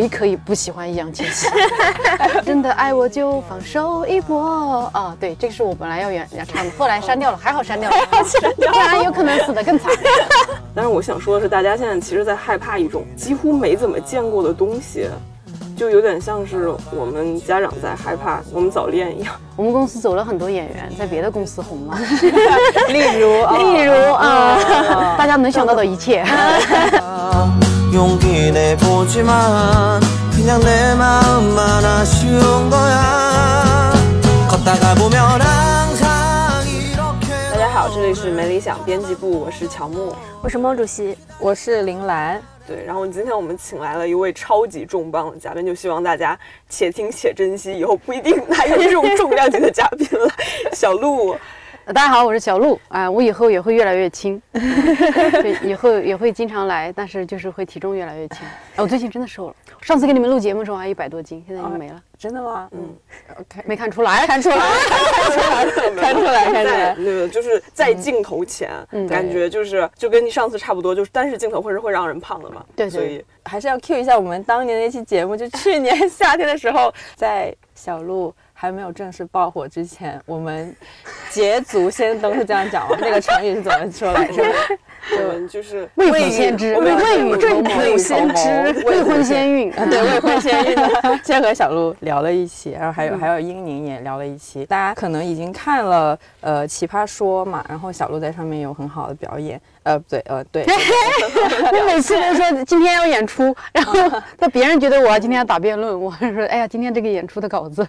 谁可以不喜欢易烊千玺？真的爱我就放手一搏啊！对，这个是我本来要演要唱的，后来删掉了，还好删掉了，不然有可能死得更惨。但是我想说的是，大家现在其实在害怕一种几乎没怎么见过的东西。就有点像是我们家长在害怕我们早恋一样。我们公司走了很多演员，在别的公司红了，例如，例如啊，大家能想到的一切。大家好，这里是没理想编辑部，我是乔木，我是毛主席，我是林兰。对，然后今天我们请来了一位超级重磅的嘉宾，就希望大家且听且珍惜，以后不一定还有这种重量级的嘉宾了。小鹿，大家好，我是小鹿。啊，我以后也会越来越轻，对，以后也会经常来，但是就是会体重越来越轻。我最近真的瘦了，上次给你们录节目的时候还一百多斤，现在已经没了。真的吗？嗯，OK，没 看出来，看出来，看出来，看出来，看出来。那个就是在镜头前，感觉就是就跟你上次差不多，就是但是镜头会是会让人胖的嘛。对，所以。还是要 cue 一下我们当年那期节目，就去年夏天的时候，在小鹿还没有正式爆火之前，我们捷足先登是这样讲吗？那个成语是怎么说来着？就就是未卜先知，未未卜先知，未婚先孕，对，未婚先孕。先和小鹿聊了一期，然后还有还有英宁也聊了一期。大家可能已经看了呃《奇葩说》嘛，然后小鹿在上面有很好的表演。呃，不对，呃，对。我 每次都说今天要演出，然后那别人觉得我今天要打辩论，我还说哎呀，今天这个演出的稿子。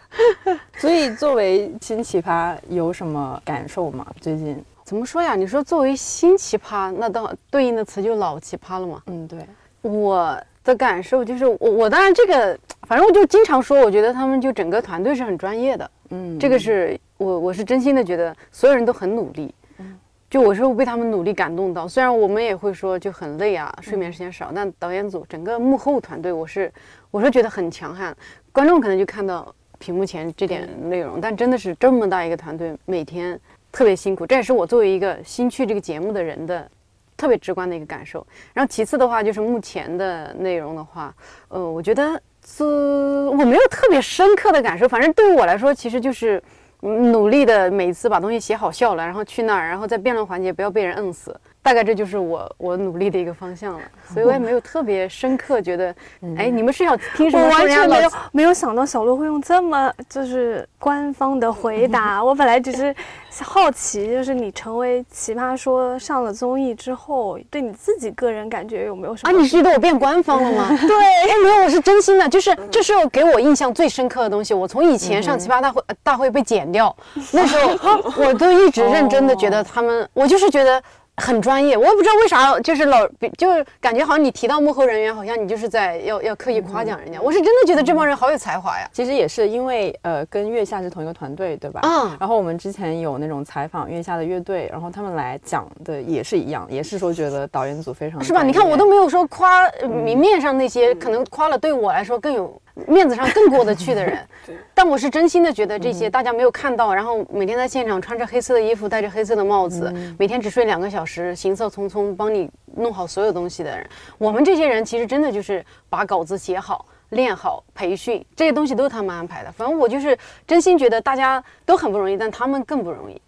所以作为新奇葩有什么感受吗？最近？怎么说呀？你说作为新奇葩，那当对应的词就老奇葩了嘛？嗯，对。我的感受就是，我我当然这个，反正我就经常说，我觉得他们就整个团队是很专业的。嗯，这个是我我是真心的觉得所有人都很努力。嗯，就我是被他们努力感动到。虽然我们也会说就很累啊，睡眠时间少，但导演组整个幕后团队，我是我是觉得很强悍。观众可能就看到屏幕前这点内容，但真的是这么大一个团队，每天。特别辛苦，这也是我作为一个新去这个节目的人的特别直观的一个感受。然后其次的话，就是目前的内容的话，呃，我觉得是我没有特别深刻的感受。反正对于我来说，其实就是努力的每次把东西写好笑了，然后去那儿，然后在辩论环节不要被人摁死。大概这就是我我努力的一个方向了，所以我也没有特别深刻觉得，哎，你们是要听什么？我完全没有没有想到小鹿会用这么就是官方的回答。我本来只是好奇，就是你成为奇葩说上了综艺之后，对你自己个人感觉有没有什么？啊，你是觉得我变官方了吗？对，哎，没有，我是真心的，就是这是给我印象最深刻的东西。我从以前上奇葩大会大会被剪掉，那时候我都一直认真的觉得他们，我就是觉得。很专业，我也不知道为啥，就是老就是感觉好像你提到幕后人员，好像你就是在要要刻意夸奖人家。我是真的觉得这帮人好有才华呀。其实也是因为呃跟月下是同一个团队，对吧？嗯。然后我们之前有那种采访月下的乐队，然后他们来讲的也是一样，也是说觉得导演组非常是吧？你看我都没有说夸明面上那些，可能夸了对我来说更有。面子上更过得去的人，但我是真心的觉得这些大家没有看到，然后每天在现场穿着黑色的衣服，戴着黑色的帽子，每天只睡两个小时，行色匆匆帮你弄好所有东西的人，我们这些人其实真的就是把稿子写好、练好、培训这些东西都是他们安排的。反正我就是真心觉得大家都很不容易，但他们更不容易。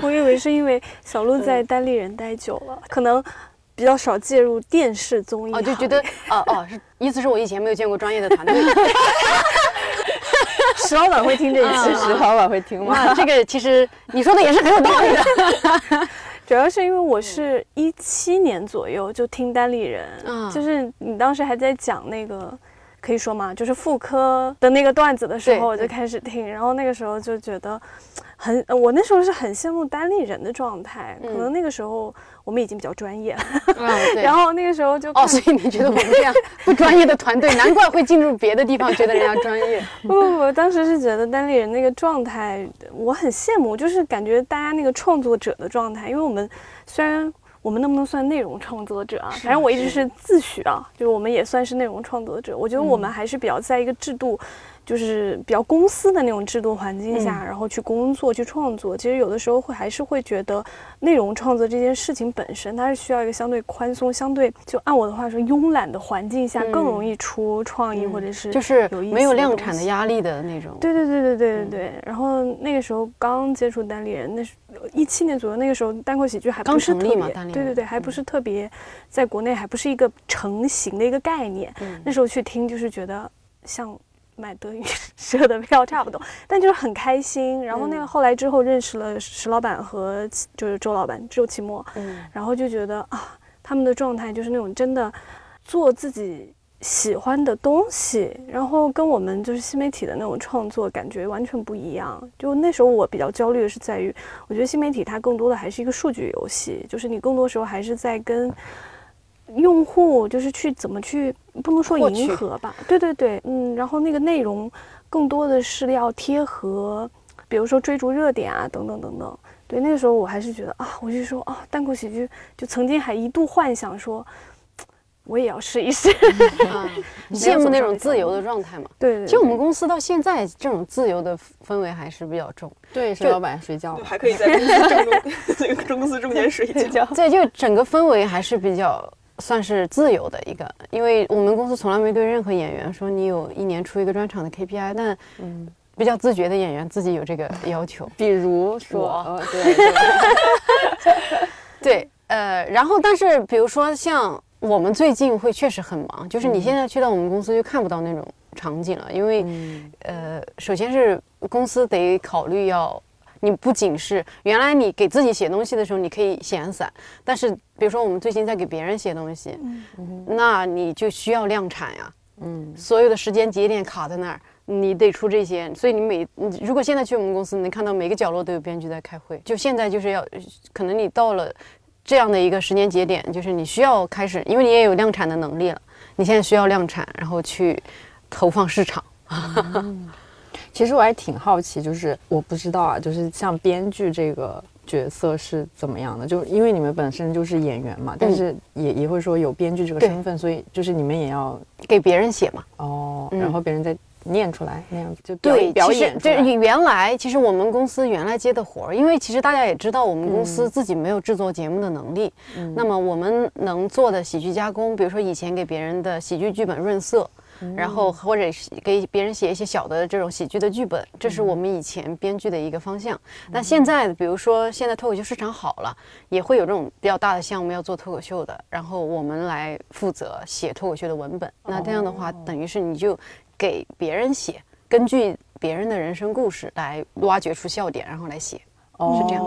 我以为是因为小鹿在单立人待久了，可能。比较少介入电视综艺，哦，就觉得，哦哦，是意思是我以前没有见过专业的团队。石老板会听这一期，石老板会听吗？这个其实你说的也是很有道理的，主要是因为我是一七年左右就听单立人，就是你当时还在讲那个，可以说吗？就是妇科的那个段子的时候，我就开始听，然后那个时候就觉得很，我那时候是很羡慕单立人的状态，可能那个时候。我们已经比较专业了，然后那个时候就哦，所以你觉得我们这样 不专业的团队，难怪会进入别的地方，觉得人家专业。不 不不，当时是觉得单立人那个状态，我很羡慕，就是感觉大家那个创作者的状态，因为我们虽然我们能不能算内容创作者啊？反正我一直是自诩啊，就是我们也算是内容创作者。我觉得我们还是比较在一个制度。就是比较公司的那种制度环境下，然后去工作去创作，其实有的时候会还是会觉得内容创作这件事情本身，它是需要一个相对宽松、相对就按我的话说慵懒的环境下，更容易出创意或者是就是没有量产的压力的那种。对对对对对对对。然后那个时候刚接触单立人，那是一七年左右，那个时候单口喜剧还不是特别，对对对，还不是特别，在国内还不是一个成型的一个概念。那时候去听，就是觉得像。买德云社的票差不多，但就是很开心。然后那个后来之后认识了石老板和就是周老板周奇墨，嗯，然后就觉得啊，他们的状态就是那种真的做自己喜欢的东西，然后跟我们就是新媒体的那种创作感觉完全不一样。就那时候我比较焦虑的是在于，我觉得新媒体它更多的还是一个数据游戏，就是你更多时候还是在跟。用户就是去怎么去，不能说迎合吧，对对对，嗯，然后那个内容更多的是要贴合，比如说追逐热点啊，等等等等。对，那个时候我还是觉得啊，我就说啊，单口喜剧就曾经还一度幻想说，我也要试一试，羡慕那种自由的状态嘛。对，其实我们公司到现在这种自由的氛围还是比较重。对，是老板睡觉，还可以在公司正中那个 公司中间睡觉。对，就整个氛围还是比较。算是自由的一个，因为我们公司从来没对任何演员说你有一年出一个专场的 KPI，但嗯，比较自觉的演员自己有这个要求，比如说，对 对，呃，然后但是比如说像我们最近会确实很忙，就是你现在去到我们公司就看不到那种场景了，因为呃，首先是公司得考虑要。你不仅是原来你给自己写东西的时候，你可以闲散，但是比如说我们最近在给别人写东西，那你就需要量产呀，嗯，所有的时间节点卡在那儿，你得出这些，所以你每如果现在去我们公司，你能看到每个角落都有编剧在开会，就现在就是要，可能你到了这样的一个时间节点，就是你需要开始，因为你也有量产的能力了，你现在需要量产，然后去投放市场。其实我还挺好奇，就是我不知道啊，就是像编剧这个角色是怎么样的？就因为你们本身就是演员嘛，但是也也会说有编剧这个身份，所以就是你们也要给别人写嘛。哦，然后别人再念出来那样子就对表演。就原来其实我们公司原来接的活儿，因为其实大家也知道，我们公司自己没有制作节目的能力。嗯。那么我们能做的喜剧加工，比如说以前给别人的喜剧剧本润色。然后或者给别人写一些小的这种喜剧的剧本，这是我们以前编剧的一个方向。那现在，比如说现在脱口秀市场好了，也会有这种比较大的项目要做脱口秀的，然后我们来负责写脱口秀的文本。那这样的话，等于是你就给别人写，根据别人的人生故事来挖掘出笑点，然后来写。是这样，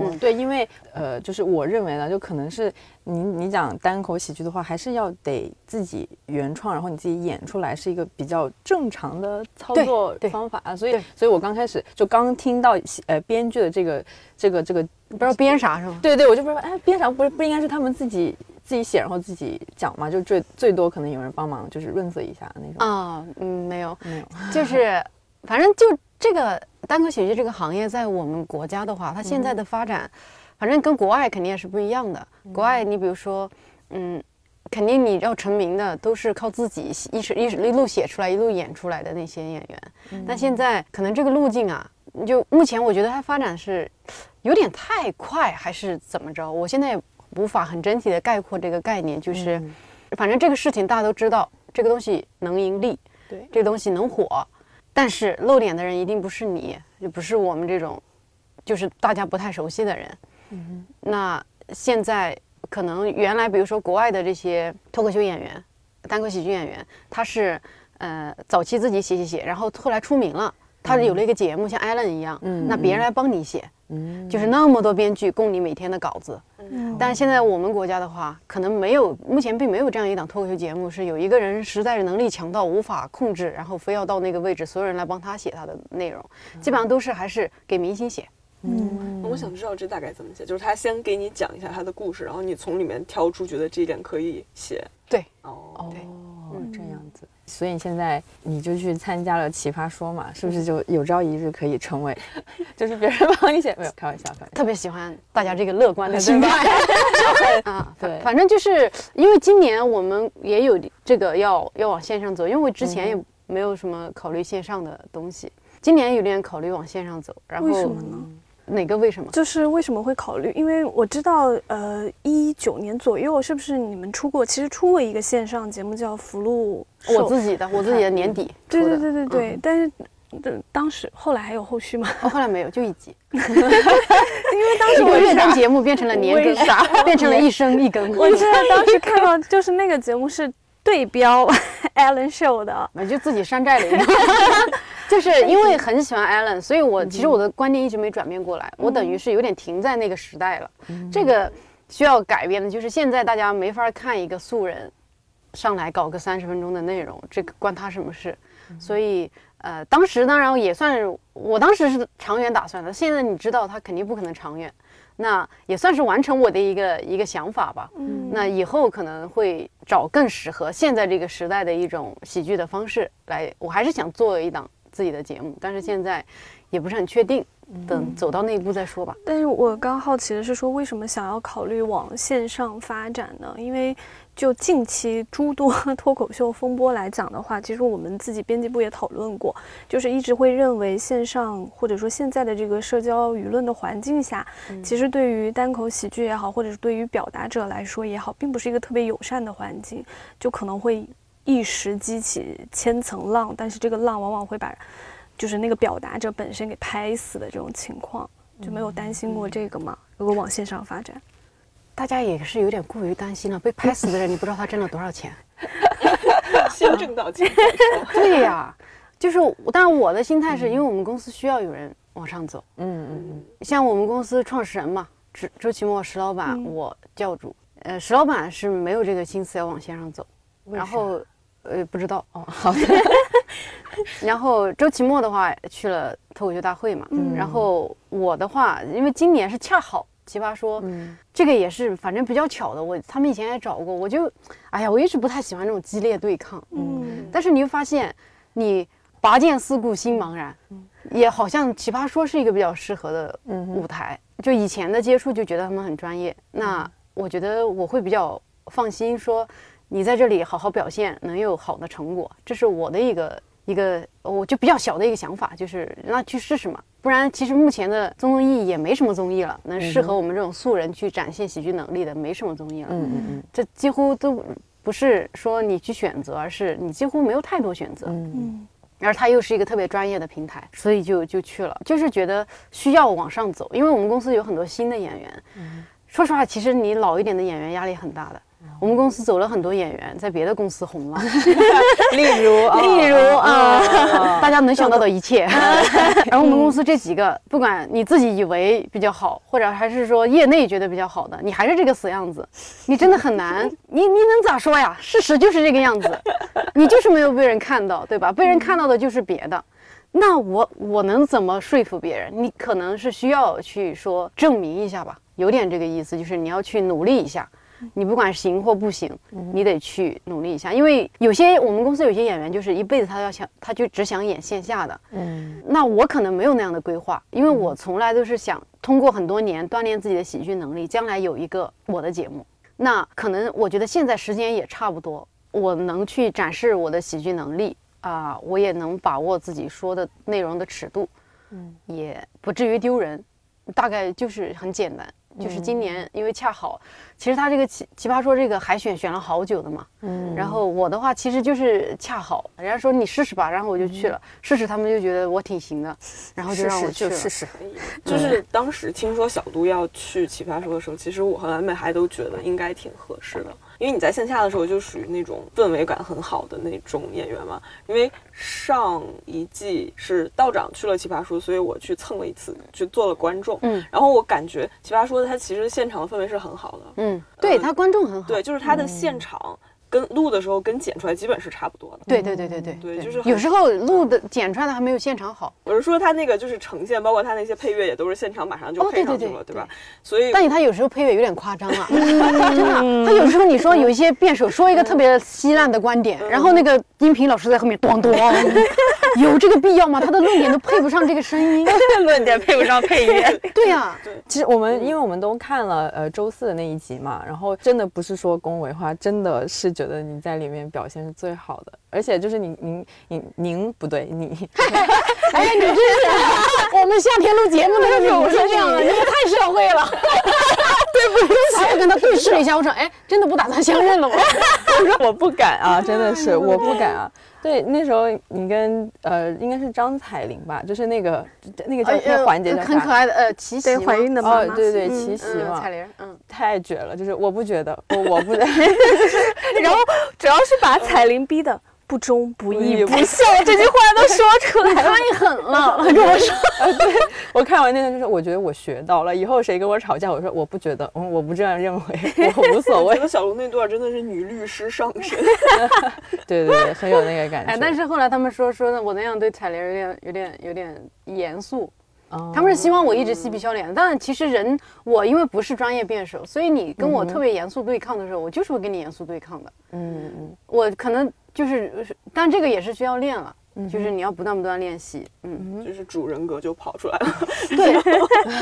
嗯，对，因为呃，就是我认为呢，就可能是你你讲单口喜剧的话，还是要得自己原创，然后你自己演出来是一个比较正常的操作方法啊。所以，所以我刚开始就刚听到呃编剧的这个这个这个不知道编啥是吗？对对，我就不知道，哎，编啥不是不应该是他们自己自己写，然后自己讲嘛？就最最多可能有人帮忙，就是润色一下那种啊。嗯，没有没有，就是反正就这个。单口喜剧这个行业在我们国家的话，它现在的发展，反正跟国外肯定也是不一样的。国外，你比如说，嗯，肯定你要成名的都是靠自己一一一路写出来，一路演出来的那些演员。但现在可能这个路径啊，就目前我觉得它发展是有点太快，还是怎么着？我现在无法很整体的概括这个概念，就是反正这个事情大家都知道，这个东西能盈利，对，这个东西能火。但是露脸的人一定不是你，也不是我们这种，就是大家不太熟悉的人。嗯，那现在可能原来，比如说国外的这些脱口秀演员、单口喜剧演员，他是呃早期自己写写写，然后后来出名了，他有了一个节目，像艾伦一样，嗯，那别人来帮你写。就是那么多编剧供你每天的稿子，但是现在我们国家的话，可能没有，目前并没有这样一档脱口秀节目，是有一个人实在是能力强到无法控制，然后非要到那个位置，所有人来帮他写他的内容，基本上都是还是给明星写。嗯，我想知道这大概怎么写，就是他先给你讲一下他的故事，然后你从里面挑出觉得这一点可以写。对，哦，对，哦，这样子。所以现在你就去参加了《奇葩说》嘛，是不是就有朝一日可以成为，就是别人帮你写？没有开玩笑开玩，特别喜欢大家这个乐观的心态 啊。对，反正就是因为今年我们也有这个要要往线上走，因为之前也没有什么考虑线上的东西。今年有点考虑往线上走，然后为什么呢？哪个为什么？就是为什么会考虑？因为我知道，呃，一九年左右是不是你们出过？其实出过一个线上节目叫《福禄》，我自己的，我自己的年底。对对对对对，但是。当时后来还有后续吗？哦，后来没有，就一集。因为当时我月更节目变成了年更，变成了一生一更。我记得当时看到就是那个节目是对标 Allen Show 的，我就自己山寨了一个。就是因为很喜欢 Allen，所以我其实我的观念一直没转变过来，我等于是有点停在那个时代了。这个需要改变的，就是现在大家没法看一个素人上来搞个三十分钟的内容，这个关他什么事？所以。呃，当时当然也算是，我当时是长远打算的。现在你知道，他肯定不可能长远，那也算是完成我的一个一个想法吧。嗯，那以后可能会找更适合现在这个时代的一种喜剧的方式来。我还是想做一档自己的节目，但是现在也不是很确定。等走到那一步再说吧。但是我刚好奇的是，说为什么想要考虑往线上发展呢？因为就近期诸多 脱口秀风波来讲的话，其实我们自己编辑部也讨论过，就是一直会认为线上或者说现在的这个社交舆论的环境下，其实对于单口喜剧也好，或者是对于表达者来说也好，并不是一个特别友善的环境，就可能会一时激起千层浪，但是这个浪往往会把。就是那个表达者本身给拍死的这种情况，就没有担心过这个吗？如果往线上发展，大家也是有点过于担心了。被拍死的人，你不知道他挣了多少钱。先挣到钱。对呀，就是，当然我的心态是因为我们公司需要有人往上走。嗯嗯嗯。像我们公司创始人嘛，周周奇墨石老板，我教主。呃，石老板是没有这个心思要往线上走。然后，呃，不知道。哦，好的。然后周奇墨的话去了脱口秀大会嘛，然后我的话，因为今年是恰好奇葩说，这个也是反正比较巧的。我他们以前也找过，我就，哎呀，我一直不太喜欢这种激烈对抗。嗯，但是你会发现，你拔剑四顾心茫然，也好像奇葩说是一个比较适合的舞台。就以前的接触就觉得他们很专业，那我觉得我会比较放心，说你在这里好好表现，能有好的成果，这是我的一个。一个我就比较小的一个想法，就是那去试试嘛。不然其实目前的综艺也没什么综艺了，能适合我们这种素人去展现喜剧能力的没什么综艺了。嗯嗯嗯，这几乎都不是说你去选择，而是你几乎没有太多选择。嗯嗯，而它又是一个特别专业的平台，所以就就去了，就是觉得需要往上走，因为我们公司有很多新的演员。嗯，说实话，其实你老一点的演员压力很大的。我们公司走了很多演员，在别的公司红了，例如，例如啊，大家能想到的一切。然后我们公司这几个，不管你自己以为比较好，或者还是说业内觉得比较好的，你还是这个死样子，你真的很难。你你能咋说呀？事实就是这个样子，你就是没有被人看到，对吧？被人看到的就是别的。那我我能怎么说服别人？你可能是需要去说证明一下吧，有点这个意思，就是你要去努力一下。你不管行或不行，你得去努力一下，因为有些我们公司有些演员就是一辈子他要想，他就只想演线下的。嗯，那我可能没有那样的规划，因为我从来都是想通过很多年锻炼自己的喜剧能力，将来有一个我的节目。那可能我觉得现在时间也差不多，我能去展示我的喜剧能力啊，我也能把握自己说的内容的尺度，嗯，也不至于丢人，大概就是很简单。就是今年，因为恰好，其实他这个奇奇葩说这个海选选了好久的嘛，嗯，然后我的话其实就是恰好，人家说你试试吧，然后我就去了试试，他们就觉得我挺行的，然后就让我去试试。就是当时听说小杜要去奇葩说的时候，其实我和蓝美还都觉得应该挺合适的。因为你在线下的时候就属于那种氛围感很好的那种演员嘛。因为上一季是道长去了奇葩说，所以我去蹭了一次，去做了观众。嗯，然后我感觉奇葩说它其实现场的氛围是很好的。嗯，对它观众很好。对，就是它的现场。跟录的时候跟剪出来基本是差不多的。对对对对对对，就是有时候录的剪出来的还没有现场好。我是说他那个就是呈现，包括他那些配乐也都是现场马上就配上去了，对吧？所以，但他有时候配乐有点夸张啊，真的。他有时候你说有一些辩手说一个特别稀烂的观点，然后那个音频老师在后面咚咚，有这个必要吗？他的论点都配不上这个声音，论点配不上配乐。对呀，其实我们因为我们都看了呃周四的那一集嘛，然后真的不是说恭维话，真的是觉得你在里面表现是最好的，而且就是你您您您不对你，哎你这是我们夏天录节目的时候不是这样的，你们太社会了。对不起，我跟他对视了一下，我说哎，真的不打算相认了吗？我 说我不敢啊，真的是我不敢啊。对，那时候你跟呃，应该是张彩玲吧，就是那个那个叫那个环节叫很可爱的呃，琪琪怀孕的妈妈，对对，琪琪嘛，彩玲，嗯，太绝了，就是我不觉得，我我不，然后主要是把彩玲逼的。不忠不义不孝，这句话都说出来太狠了。他 跟我说，对我看完那个就是，我觉得我学到了。以后谁跟我吵架，我说我不觉得，嗯，我不这样认为，我无所谓。觉得小龙那段真的是女律师上身，对对对，很有那个感觉。哎，但是后来他们说说的我那样对彩玲有点有点有点严肃，他们是希望我一直嬉皮笑脸。但其实人我因为不是专业辩手，所以你跟我特别严肃对抗的时候，我就是会跟你严肃对抗的。嗯嗯，我可能。就是，但这个也是需要练了，就是你要不断不断练习，嗯，就是主人格就跑出来了。对，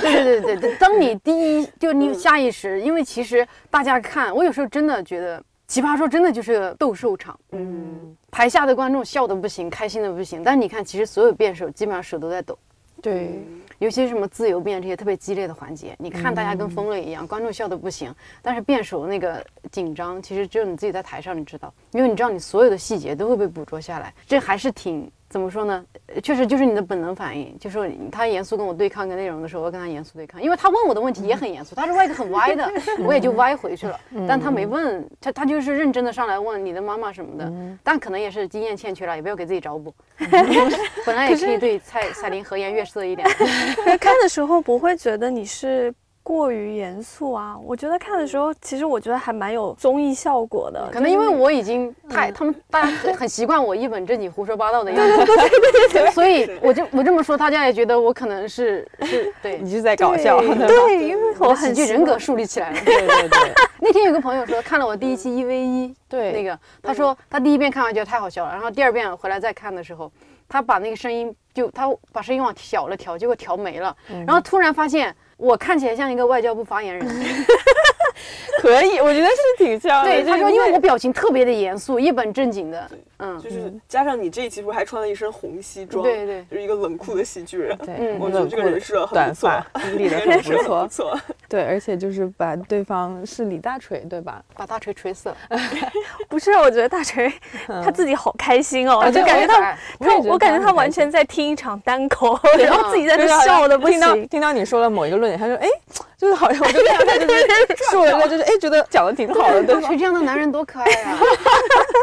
对对对对当你第一就你下意识，因为其实大家看我有时候真的觉得《奇葩说》真的就是个斗兽场，嗯，台下的观众笑的不行，开心的不行，但你看，其实所有辩手基本上手都在抖。对，尤其是什么自由辩这些特别激烈的环节，你看大家跟疯了一样，观众笑的不行，但是辩手那个紧张，其实只有你自己在台上你知道，因为你知道你所有的细节都会被捕捉下来，这还是挺怎么说呢？确实就是你的本能反应，就是他严肃跟我对抗个内容的时候，我跟他严肃对抗，因为他问我的问题也很严肃，他是歪的很歪的，我也就歪回去了，但他没问他，他就是认真的上来问你的妈妈什么的，但可能也是经验欠缺了，也不要给自己找补。本来也可以对蔡彩玲和颜悦色一点。看的时候不会觉得你是过于严肃啊？我觉得看的时候，其实我觉得还蛮有综艺效果的。可能因为我已经太他们大家 很习惯我一本正经胡说八道的样子，对对对对对。所以我就我这么说，大家也觉得我可能是是对你是在搞笑。对，因为我喜剧人格树立起来了。对对对。那天有个朋友说看了我第一期一 v 一，对那个他说他第一遍看完觉得太好笑了，然后第二遍回来再看的时候。他把那个声音就他把声音往小了调，结果调没了，然后突然发现我看起来像一个外交部发言人。可以，我觉得是挺像的。对，他说，因为我表情特别的严肃，一本正经的。嗯，就是加上你这一期不是还穿了一身红西装？对对，就是一个冷酷的喜剧人。对，我觉得这个人设短发 理的很不错。不错。对，而且就是把对方是李大锤，对吧？把大锤锤死了。不是，我觉得大锤他自己好开心哦，就感觉他他，我感觉他完全在听一场单口，然后自己在那笑的不行。听到听到你说了某一个论点，他说：“哎。”就是好像我就 看他就是说了一个就是哎觉得讲的挺好的，对吧这样的男人多可爱呀！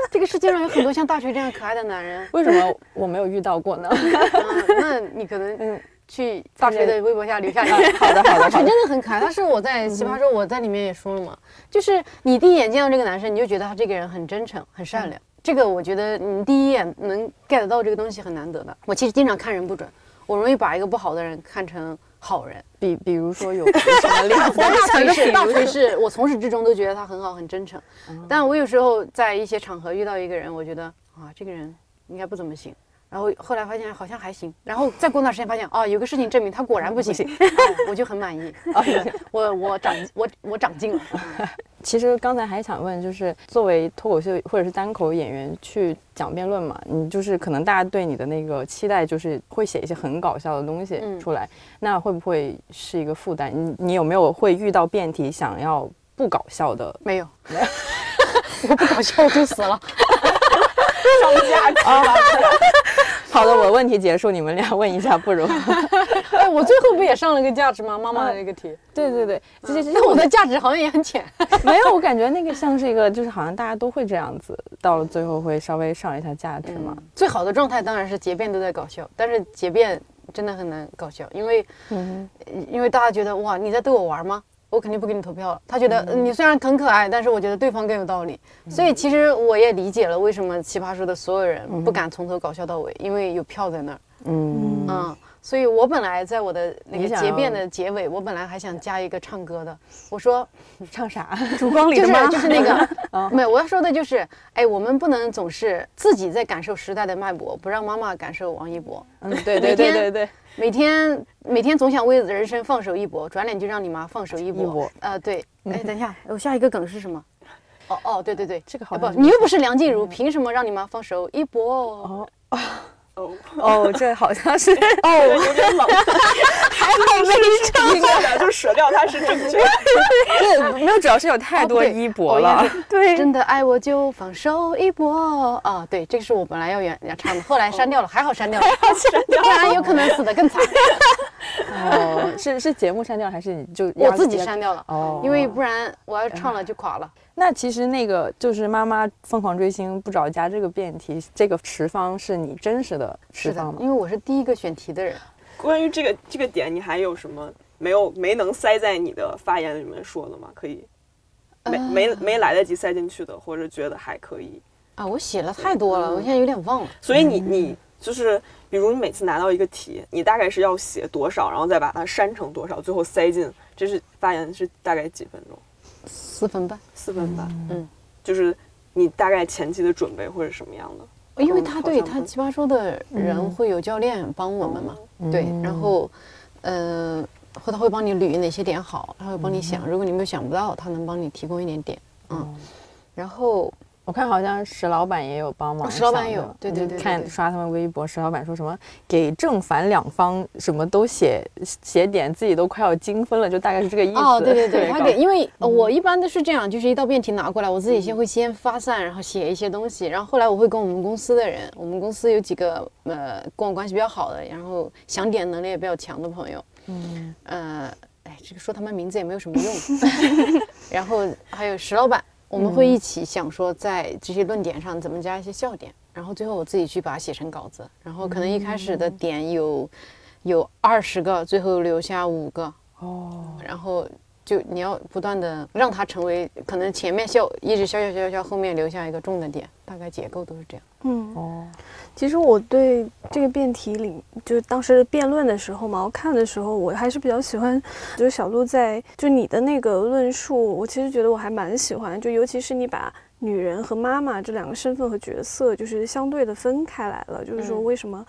这个世界上有很多像大锤这样可爱的男人，为什么我没有遇到过呢？那你可能 嗯去大锤的微博下留下一个好的好的。大锤真的很可爱，但是我在奇葩说我在里面也说了嘛，就是你第一眼见到这个男生，你就觉得他这个人很真诚很善良，这个我觉得你第一眼能 get 到这个东西很难得的。我其实经常看人不准，我容易把一个不好的人看成。好人，比比如说有 什么例子？大锤是大锤是我从始至终都觉得他很好很真诚，但我有时候在一些场合遇到一个人，我觉得啊这个人应该不怎么行，然后后来发现好像还行，然后再过段时间发现哦有个事情证明他果然不行，我就很满意 啊，我我长我我长进了。其实刚才还想问，就是作为脱口秀或者是单口演员去讲辩论嘛，你就是可能大家对你的那个期待就是会写一些很搞笑的东西出来，那会不会是一个负担？你你有没有会遇到辩题想要不搞笑的？没有，我不搞笑我就死了。上价值啊！好的，我问题结束，你们俩问一下，不如。哎，我最后不也上了个价值吗？妈妈的那个题。对对对，其实我的价值好像也很浅。没有，我感觉那个像是一个，就是好像大家都会这样子，到了最后会稍微上一下价值嘛。最好的状态当然是结辩都在搞笑，但是结辩真的很难搞笑，因为，因为大家觉得哇，你在逗我玩吗？我肯定不给你投票了。他觉得你虽然很可爱，但是我觉得对方更有道理。所以其实我也理解了为什么奇葩说的所有人不敢从头搞笑到尾，因为有票在那儿。嗯所以我本来在我的那个结辩的结尾，我本来还想加一个唱歌的。我说 唱啥？烛光里的吗？就是那个，没有。我要说的就是，哎，我们不能总是自己在感受时代的脉搏，不让妈妈感受王一博。嗯，对对对对对。每天每天总想为人生放手一搏，转脸就让你妈放手一搏。呃，对。哎，等一下，我下一个梗是什么？哦哦，对对对，这个好不？你又不是梁静茹，凭什么让你妈放手一搏？哦哦。哦 哦，这好像是哦，有点冷，还好没唱错的，就舍掉它是正确。对，没有，主要是有太多一博了。对，真的爱我就放手一搏啊！对，这个是我本来要演要唱的，后来删掉了，还好删掉了，不然有可能死得更惨。哦，是是节目删掉还是你就我自己删掉了？哦，因为不然我要唱了就垮了。那其实那个就是妈妈疯狂追星不着家这个辩题，这个持方是你真实的持方吗？因为我是第一个选题的人。关于这个这个点，你还有什么没有没能塞在你的发言里面说的吗？可以没没没来得及塞进去的，或者觉得还可以啊？我写了太多了，我现在有点忘了。所以你你就是比如你每次拿到一个题，你大概是要写多少，然后再把它删成多少，最后塞进，这是发言是大概几分钟？四分半，四分半，嗯，就是你大概前期的准备会是什么样的？因为他对他奇葩说的人会有教练帮我们嘛，对，然后，呃，或他会帮你捋哪些点好，他会帮你想，如果你没有想不到，他能帮你提供一点点，嗯，然后。我看好像石老板也有帮忙，石老板有，对对对，看刷他们微博，石老板说什么给正反两方什么都写写点，自己都快要精分了，就大概是这个意思。哦，对对 对，他给，因为我一般都是这样，就是一道辩题拿过来，我自己先会先发散，然后写一些东西，然后后来我会跟我们公司的人，我们公司有几个呃跟我关系比较好的，然后想点能力也比较强的朋友，嗯呃，哎，这个说他们名字也没有什么用，然后还有石老板。我们会一起想说，在这些论点上怎么加一些笑点，然后最后我自己去把它写成稿子，然后可能一开始的点有有二十个，最后留下五个哦，然后就你要不断的让它成为可能前面笑一直笑笑笑笑，后面留下一个重的点，大概结构都是这样。嗯哦。其实我对这个辩题里，就是当时辩论的时候嘛，我看的时候，我还是比较喜欢，就是小鹿在就你的那个论述，我其实觉得我还蛮喜欢，就尤其是你把女人和妈妈这两个身份和角色，就是相对的分开来了，就是说为什么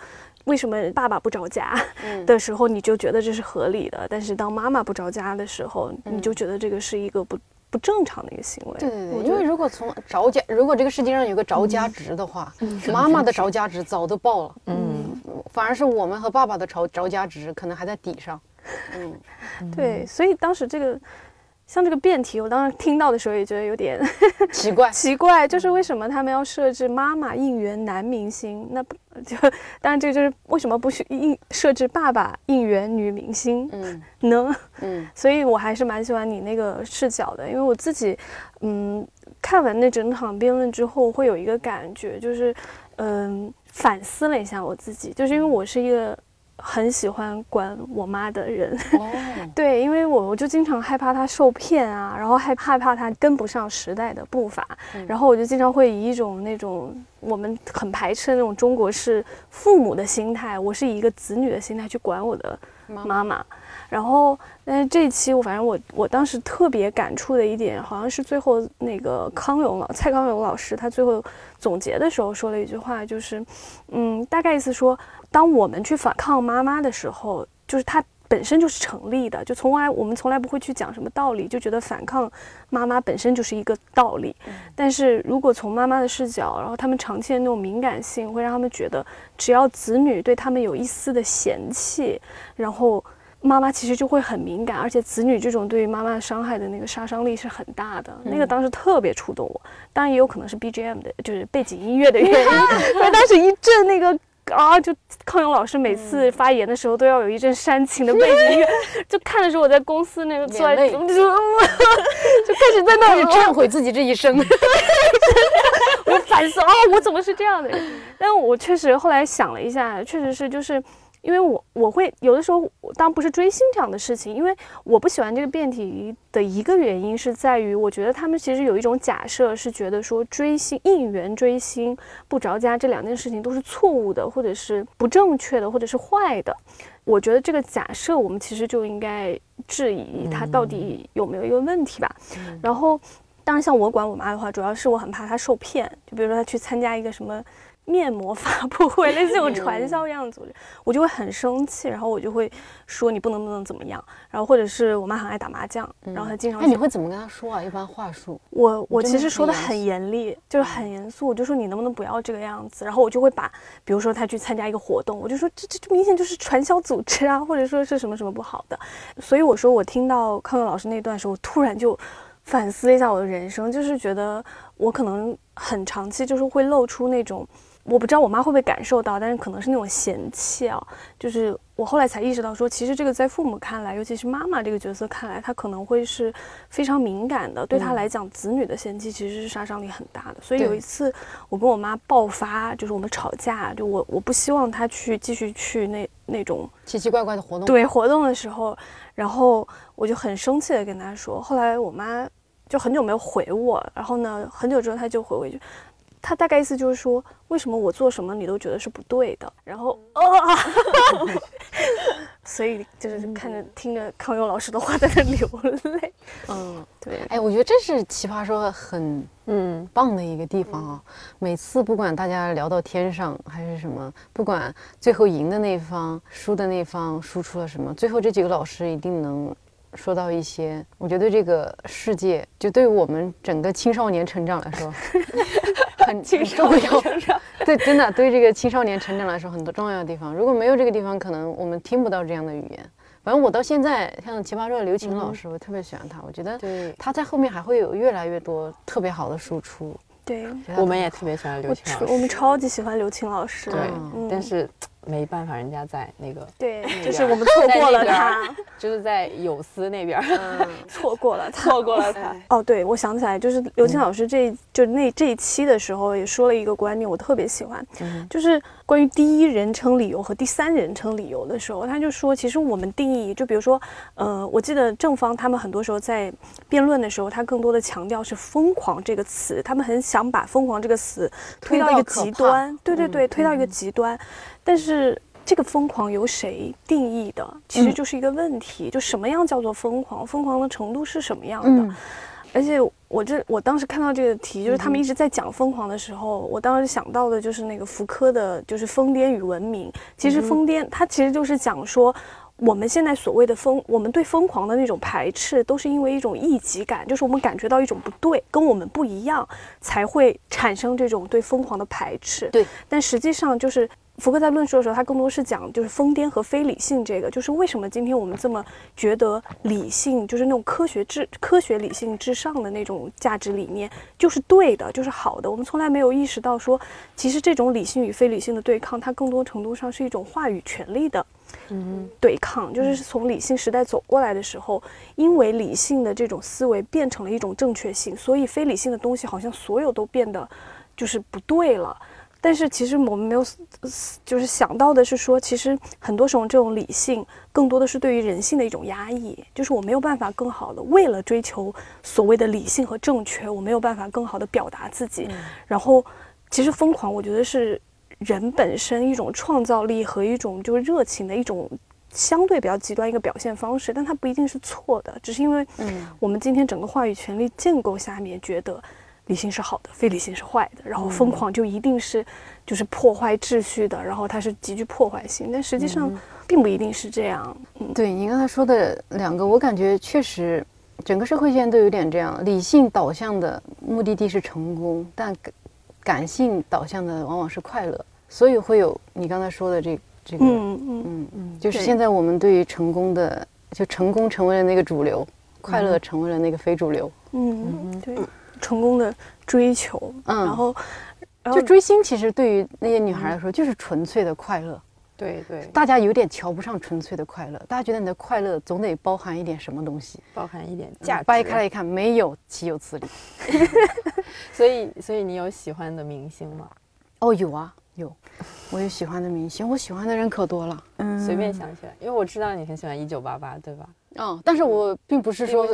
为什么爸爸不着家的时候，你就觉得这是合理的，但是当妈妈不着家的时候，你就觉得这个是一个不。不正常的一个行为。对对对，因为如果从着家，如果这个世界上有个着家值的话，妈妈的着家值早都爆了。嗯，反而是我们和爸爸的着着家值可能还在底上。嗯，对，所以当时这个。像这个辩题，我当时听到的时候也觉得有点 奇怪。奇怪，就是为什么他们要设置妈妈应援男明星？那不就当然这个就是为什么不去应设置爸爸应援女明星？嗯，呢？嗯，所以我还是蛮喜欢你那个视角的，因为我自己，嗯，看完那整场辩论之后，会有一个感觉，就是嗯，反思了一下我自己，就是因为我是一个。很喜欢管我妈的人，对，因为我我就经常害怕她受骗啊，然后害害怕她跟不上时代的步伐，然后我就经常会以一种那种我们很排斥的那种中国式父母的心态，我是以一个子女的心态去管我的妈妈。然后，但是这一期我反正我我当时特别感触的一点，好像是最后那个康永老蔡康永老师他最后总结的时候说了一句话，就是，嗯，大概意思说，当我们去反抗妈妈的时候，就是它本身就是成立的，就从来我们从来不会去讲什么道理，就觉得反抗妈妈本身就是一个道理。但是如果从妈妈的视角，然后他们长期的那种敏感性，会让他们觉得，只要子女对他们有一丝的嫌弃，然后。妈妈其实就会很敏感，而且子女这种对于妈妈伤害的那个杀伤力是很大的。那个当时特别触动我，当然也有可能是 BGM 的，就是背景音乐的原因。因为当时一阵那个啊，就康永老师每次发言的时候都要有一阵煽情的背景音乐，就看的时候我在公司那个坐在就 就开始在那里忏悔自己这一生，我反思啊，我怎么是这样的人？但我确实后来想了一下，确实是就是。因为我我会有的时候，当不是追星这样的事情，因为我不喜欢这个辩题的一个原因是在于，我觉得他们其实有一种假设，是觉得说追星、应援追星、不着家这两件事情都是错误的，或者是不正确的，或者是坏的。我觉得这个假设，我们其实就应该质疑它到底有没有一个问题吧。然后，当然像我管我妈的话，主要是我很怕她受骗，就比如说她去参加一个什么。面膜发布会，类似这种传销一样的组织，我就会很生气，然后我就会说你不能不能怎么样，然后或者是我妈很爱打麻将，然后她经常，那你会怎么跟她说啊？一般话术，我我其实说的很严厉，就是很严肃，我就说你能不能不要这个样子，然后我就会把，比如说她去参加一个活动，我就说这这这明显就是传销组织啊，或者说是什么什么不好的，所以我说我听到康永老师那段时候，我突然就反思了一下我的人生，就是觉得我可能很长期就是会露出那种。我不知道我妈会不会感受到，但是可能是那种嫌弃啊。就是我后来才意识到，说其实这个在父母看来，尤其是妈妈这个角色看来，她可能会是非常敏感的。对她来讲，子女的嫌弃其实是杀伤力很大的。所以有一次我跟我妈爆发，就是我们吵架，就我我不希望她去继续去那那种奇奇怪怪的活动。对活动的时候，然后我就很生气的跟她说。后来我妈就很久没有回我，然后呢，很久之后她就回我一句。他大概意思就是说，为什么我做什么你都觉得是不对的？然后啊，所以就是看着听着康永老师的话在那流泪。嗯，对。哎，我觉得这是奇葩说很嗯棒的一个地方啊。每次不管大家聊到天上还是什么，不管最后赢的那方、输的那方输出了什么，最后这几个老师一定能说到一些。我觉得这个世界，就对于我们整个青少年成长来说。很重要，对，真的对这个青少年成长来说很多重要的地方。如果没有这个地方，可能我们听不到这样的语言。反正我到现在，像奇葩说的刘琴老师，我特别喜欢他。我觉得他在后面还会有越来越多特别好的输出。对，我们也特别喜欢刘琴老师，我们超级喜欢刘琴老师。对，但是。没办法，人家在那个对，就是我们错过了他，就是在有思那边，错过了他，错过了他。哦，对，我想起来，就是刘青老师这就那这一期的时候也说了一个观念，我特别喜欢，就是关于第一人称理由和第三人称理由的时候，他就说，其实我们定义，就比如说，呃，我记得正方他们很多时候在辩论的时候，他更多的强调是“疯狂”这个词，他们很想把“疯狂”这个词推到一个极端，对对对，推到一个极端。但是这个疯狂由谁定义的，其实就是一个问题。就什么样叫做疯狂？疯狂的程度是什么样的？而且我这我当时看到这个题，就是他们一直在讲疯狂的时候，我当时想到的就是那个福柯的，就是疯癫与文明。其实疯癫，它其实就是讲说，我们现在所谓的疯，我们对疯狂的那种排斥，都是因为一种异己感，就是我们感觉到一种不对，跟我们不一样，才会产生这种对疯狂的排斥。对，但实际上就是。福克在论述的时候，他更多是讲就是疯癫和非理性这个，就是为什么今天我们这么觉得理性，就是那种科学至科学理性至上的那种价值理念就是对的，就是好的。我们从来没有意识到说，其实这种理性与非理性的对抗，它更多程度上是一种话语权利的，嗯，对抗。就是从理性时代走过来的时候，因为理性的这种思维变成了一种正确性，所以非理性的东西好像所有都变得就是不对了。但是其实我们没有，就是想到的是说，其实很多时候这种理性更多的是对于人性的一种压抑，就是我没有办法更好的为了追求所谓的理性和正确，我没有办法更好的表达自己。然后，其实疯狂，我觉得是人本身一种创造力和一种就是热情的一种相对比较极端一个表现方式，但它不一定是错的，只是因为我们今天整个话语权力建构下面觉得。理性是好的，非理性是坏的，然后疯狂就一定是就是破坏秩序的，然后它是极具破坏性，但实际上并不一定是这样。嗯，对你刚才说的两个，我感觉确实整个社会现在都有点这样，理性导向的目的地是成功，但感性导向的往往是快乐，所以会有你刚才说的这这个，嗯嗯。嗯嗯，就是现在我们对于成功的，就成功成为了那个主流，快乐成为了那个非主流。嗯嗯，对。成功的追求，嗯，然后，就追星，其实对于那些女孩来说，就是纯粹的快乐。对对，大家有点瞧不上纯粹的快乐，大家觉得你的快乐总得包含一点什么东西，包含一点价值。掰开来一看，没有，岂有此理？所以，所以你有喜欢的明星吗？哦，有啊，有，我有喜欢的明星，我喜欢的人可多了。嗯，随便想起来，因为我知道你很喜欢一九八八，对吧？哦，但是我并不是说，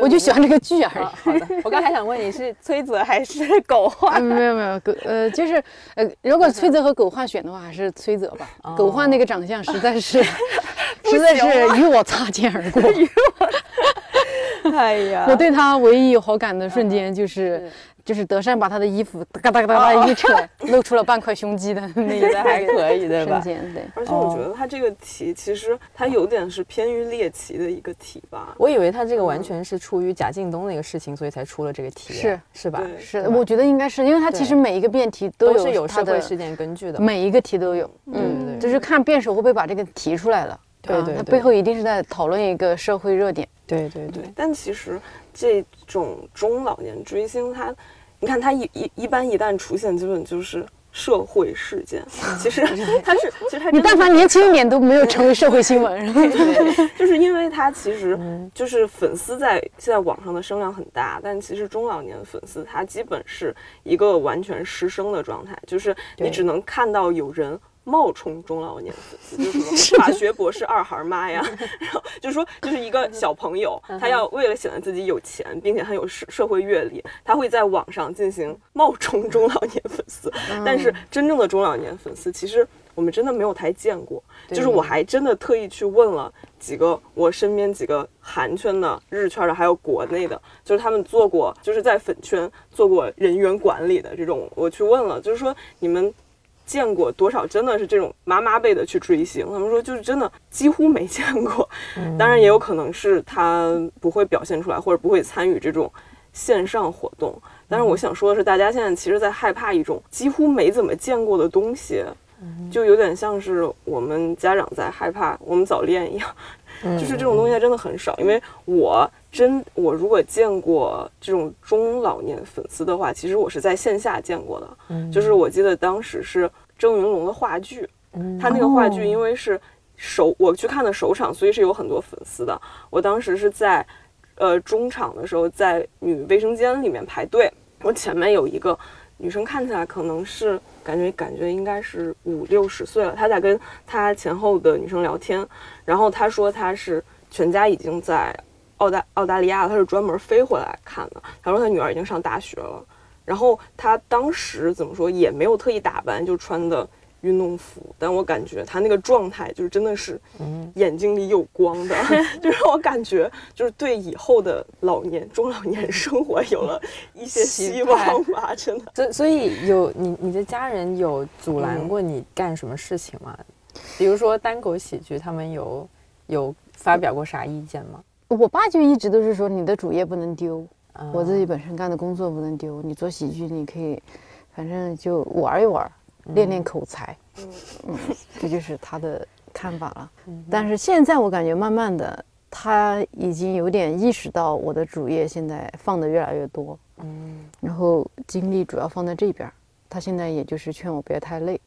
我就喜欢这个剧而已。好的，我刚才想问你是 崔泽还是狗焕？没有没有狗，呃，就是呃，如果崔泽和狗焕选的话，还是崔泽吧。狗焕那个长相实在是，实在是与我擦肩而过。哎呀，我对他唯一有好感的瞬间就是。就是德善把他的衣服 嘎哒嘎哒一扯，露出了半块胸肌的那个还可以对吧？对。而且我觉得他这个题其实他有点是偏于猎奇的一个题吧。我以为他这个完全是出于贾敬东那个事情，所以才出了这个题。是是吧？是，我觉得应该是，因为他其实每一个辩题都是有社会事件根据的，每一个题都有。对对对。就是看辩手会不会把这个提出来了。对对。他背后一定是在讨论一个社会热点。对对对。但其实这种中老年追星，他。你看他一一一般一旦出现，基本就是社会事件。其实他是，其实他你但凡年轻一点都没有成为社会新闻。对，就是因为他其实就是粉丝在现在网上的声量很大，但其实中老年粉丝他基本是一个完全失声的状态，就是你只能看到有人。冒充中老年粉丝，就是什么法学博士二孩妈呀，然后就是说，就是一个小朋友，他要为了显得自己有钱，并且很有社社会阅历，他会在网上进行冒充中老年粉丝。但是真正的中老年粉丝，其实我们真的没有太见过。就是我还真的特意去问了几个我身边几个韩圈的、日圈的，还有国内的，就是他们做过，就是在粉圈做过人员管理的这种，我去问了，就是说你们。见过多少真的是这种妈妈辈的去追星？他们说就是真的几乎没见过。当然也有可能是他不会表现出来，或者不会参与这种线上活动。但是我想说的是，大家现在其实在害怕一种几乎没怎么见过的东西，就有点像是我们家长在害怕我们早恋一样。就是这种东西真的很少，因为我真我如果见过这种中老年粉丝的话，其实我是在线下见过的。嗯，就是我记得当时是郑云龙的话剧，他那个话剧因为是首我去看的首场，所以是有很多粉丝的。我当时是在呃中场的时候，在女卫生间里面排队，我前面有一个女生，看起来可能是。感觉感觉应该是五六十岁了，她在跟她前后的女生聊天，然后他说他是全家已经在澳大澳大利亚，他是专门飞回来看的。他说他女儿已经上大学了，然后他当时怎么说也没有特意打扮，就穿的。运动服，但我感觉他那个状态就是真的是，眼睛里有光的，就让我感觉就是对以后的老年中老年生活有了一些希望吧，真的。所所以有你你的家人有阻拦过你干什么事情吗？比如说单口喜剧，他们有有发表过啥意见吗？我爸就一直都是说你的主业不能丢，我自己本身干的工作不能丢，你做喜剧你可以，反正就玩一玩。练练口才，嗯，这就是他的看法了。但是现在我感觉慢慢的，他已经有点意识到我的主业现在放的越来越多，嗯，然后精力主要放在这边。他现在也就是劝我不要太累，嗯，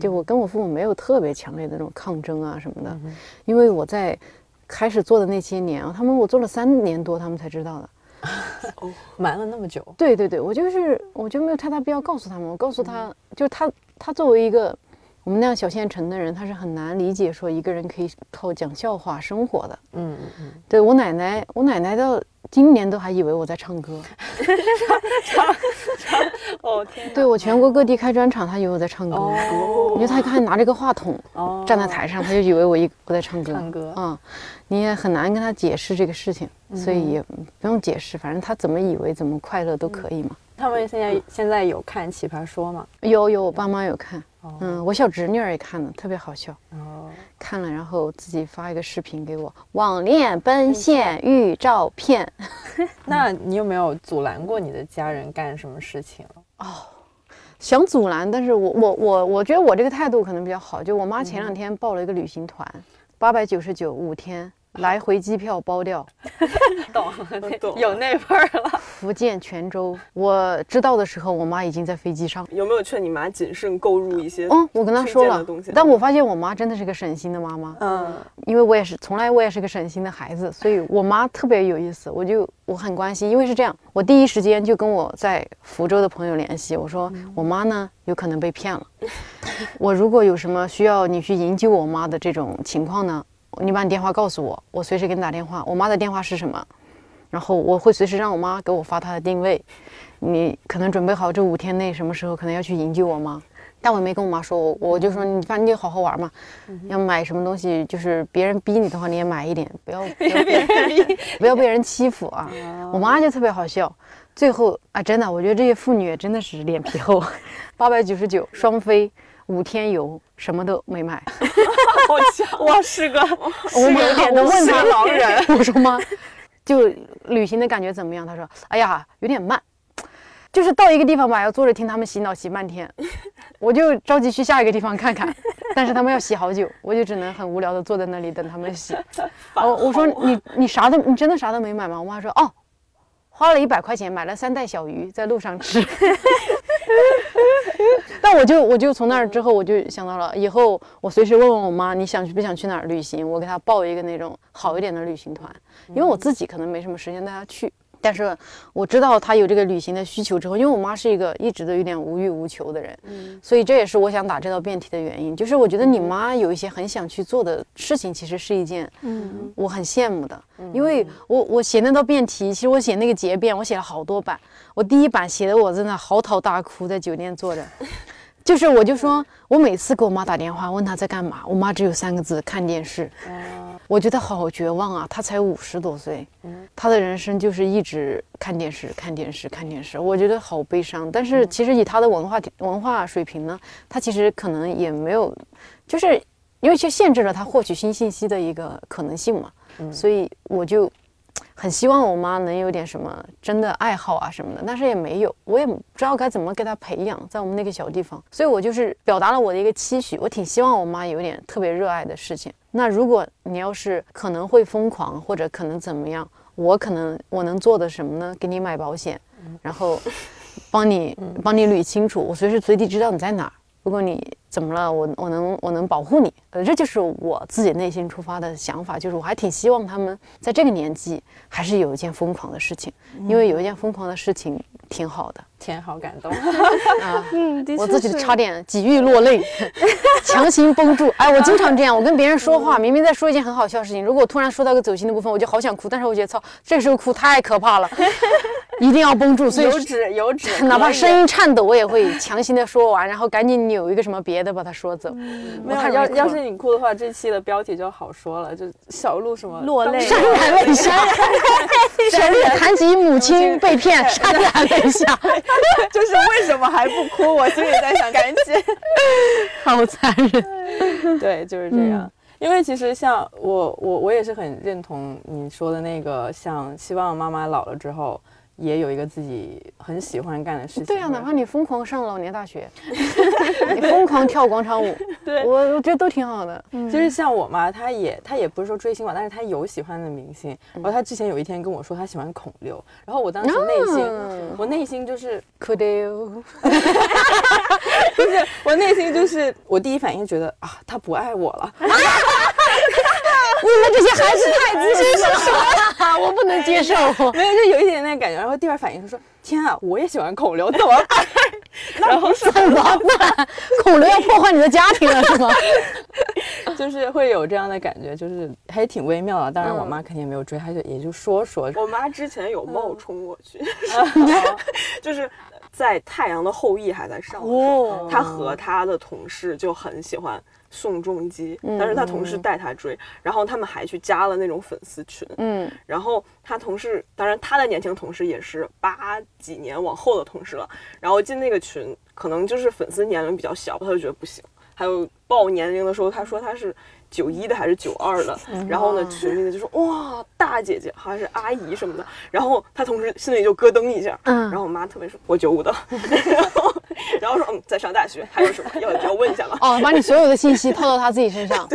就我跟我父母没有特别强烈的那种抗争啊什么的，因为我在开始做的那些年啊，他们我做了三年多，他们才知道的。哦，瞒了那么久。对对对，我就是我就没有太大必要告诉他们。我告诉他，就是他他作为一个我们那样小县城的人，他是很难理解说一个人可以靠讲笑话生活的。嗯嗯嗯。对我奶奶，我奶奶到今年都还以为我在唱歌。唱 唱哦天！对我全国各地开专场，他以为我在唱歌。哦。因为他看拿着个话筒站在台上，他就以为我一我在唱歌。唱歌啊。你也很难跟他解释这个事情，所以也不用解释，反正他怎么以为怎么快乐都可以嘛。他们现在现在有看《奇葩说》吗？有有，我爸妈有看。嗯，我小侄女儿也看了，特别好笑。哦，看了然后自己发一个视频给我，网恋奔现遇照片。那你有没有阻拦过你的家人干什么事情？哦，想阻拦，但是我我我我觉得我这个态度可能比较好，就我妈前两天报了一个旅行团。八百九十九五天，来回机票包掉。懂，有那味儿了。福建泉州，我知道的时候，我妈已经在飞机上。有没有劝你妈谨慎购入一些？嗯，我跟她说了，但我发现我妈真的是个省心的妈妈。嗯，因为我也是从来我也是个省心的孩子，所以我妈特别有意思，我就我很关心，因为是这样，我第一时间就跟我在福州的朋友联系，我说我妈呢有可能被骗了，我如果有什么需要你去营救我妈的这种情况呢，你把你电话告诉我，我随时给你打电话。我妈的电话是什么？然后我会随时让我妈给我发她的定位，你可能准备好这五天内什么时候可能要去营救我吗？但我也没跟我妈说，我我就说你反正你就好好玩嘛，要买什么东西就是别人逼你的话你也买一点，不要 不要被 不要被人欺负啊。我妈就特别好笑，最后啊真的我觉得这些妇女真的是脸皮厚，八百九十九双飞五天游什么都没买，好笑哇是个我有点我问他狼人，我说妈。就旅行的感觉怎么样？他说：“哎呀，有点慢，就是到一个地方吧，要坐着听他们洗脑洗半天，我就着急去下一个地方看看。但是他们要洗好久，我就只能很无聊的坐在那里等他们洗。我 我说你你啥都你真的啥都没买吗？我妈说哦，花了一百块钱买了三袋小鱼，在路上吃。但我就我就从那儿之后，我就想到了以后我随时问问我妈，你想去不想去哪儿旅行？我给她报一个那种好一点的旅行团。”因为我自己可能没什么时间带她去，但是我知道他有这个旅行的需求之后，因为我妈是一个一直都有点无欲无求的人，嗯，所以这也是我想打这道辩题的原因。就是我觉得你妈有一些很想去做的事情，其实是一件，嗯，我很羡慕的。因为我我写那道辩题，其实我写那个结辩，我写了好多版，我第一版写的我真的嚎啕大哭，在酒店坐着，就是我就说我每次给我妈打电话问她在干嘛，我妈只有三个字：看电视。我觉得好绝望啊！他才五十多岁，他的人生就是一直看电视、看电视、看电视。我觉得好悲伤。但是其实以他的文化文化水平呢，他其实可能也没有，就是因为就限制了他获取新信息的一个可能性嘛。所以我就。很希望我妈能有点什么真的爱好啊什么的，但是也没有，我也不知道该怎么给她培养，在我们那个小地方，所以我就是表达了我的一个期许，我挺希望我妈有点特别热爱的事情。那如果你要是可能会疯狂或者可能怎么样，我可能我能做的什么呢？给你买保险，然后帮你帮你捋清楚，我随时随地知道你在哪儿。如果你怎么了，我我能我能保护你，呃，这就是我自己内心出发的想法，就是我还挺希望他们在这个年纪还是有一件疯狂的事情，因为有一件疯狂的事情挺好的。天，好感动啊！嗯，我自己差点几欲落泪，强行绷住。哎，我经常这样，我跟别人说话，明明在说一件很好笑的事情，如果突然说到个走心的部分，我就好想哭，但是我觉得操，这时候哭太可怕了，一定要绷住。所以有纸有纸，哪怕声音颤抖，我也会强行的说完，然后赶紧扭一个什么别的把它说走。没有，要要是你哭的话，这期的标题就好说了，就小鹿什么落泪，潸然泪下。小鹿谈及母亲被骗，潸然泪下。就是为什么还不哭？我心里在想，赶紧，好残忍。对，就是这样。因为其实像我，我我也是很认同你说的那个，像希望妈妈老了之后。也有一个自己很喜欢干的事情。对呀，哪怕你疯狂上老年大学，你疯狂跳广场舞，对我我觉得都挺好的。就是像我嘛，她也她也不是说追星吧，但是她有喜欢的明星。然后她之前有一天跟我说她喜欢孔刘，然后我当时内心我内心就是可得哟，就是我内心就是我第一反应觉得啊，他不爱我了。你们这些孩子太自信了，我不能接受。没有，就有一点那感觉。然后第二反应是说：天啊，我也喜欢孔刘，怎么办？然后怎么办？孔刘要破坏你的家庭了是吗？就是会有这样的感觉，就是还挺微妙的。当然，我妈肯定没有追，她就也就说说。我妈之前有冒充我去，就是在《太阳的后裔》还在上的时候，她和她的同事就很喜欢。宋仲基，但是他同事带他追，然后他们还去加了那种粉丝群，嗯，然后他同事，当然他的年轻同事也是八几年往后的同事了，然后进那个群，可能就是粉丝年龄比较小，他就觉得不行，还有报年龄的时候，他说他是。九一的还是九二的，然后呢，群里的就说哇大姐姐，好像是阿姨什么的，然后他同事心里就咯噔一下，嗯，然后我妈特别说，我九五的，然 后然后说嗯在上大学，还有什么要要问一下吗？哦，把你所有的信息套到他自己身上，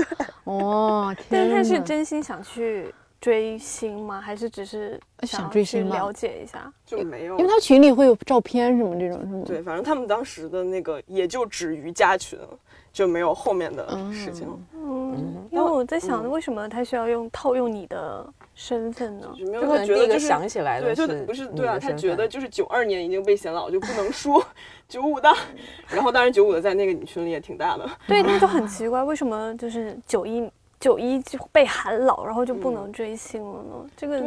哦，但是他是真心想去追星吗？还是只是想追星了解一下？就没有，因为他群里会有照片什么这种，是吗？对，反正他们当时的那个也就止于加群，就没有后面的事情。嗯，因为我在想，为什么他需要用套用你的身份呢？就没有他觉得就是想起来的，对，就不是对啊，他觉得就是九二年已经被显老，就不能输 九五的。然后当然九五的在那个女群里也挺大的。对，那就很奇怪，为什么就是九一九一就被喊老，然后就不能追星了呢？这个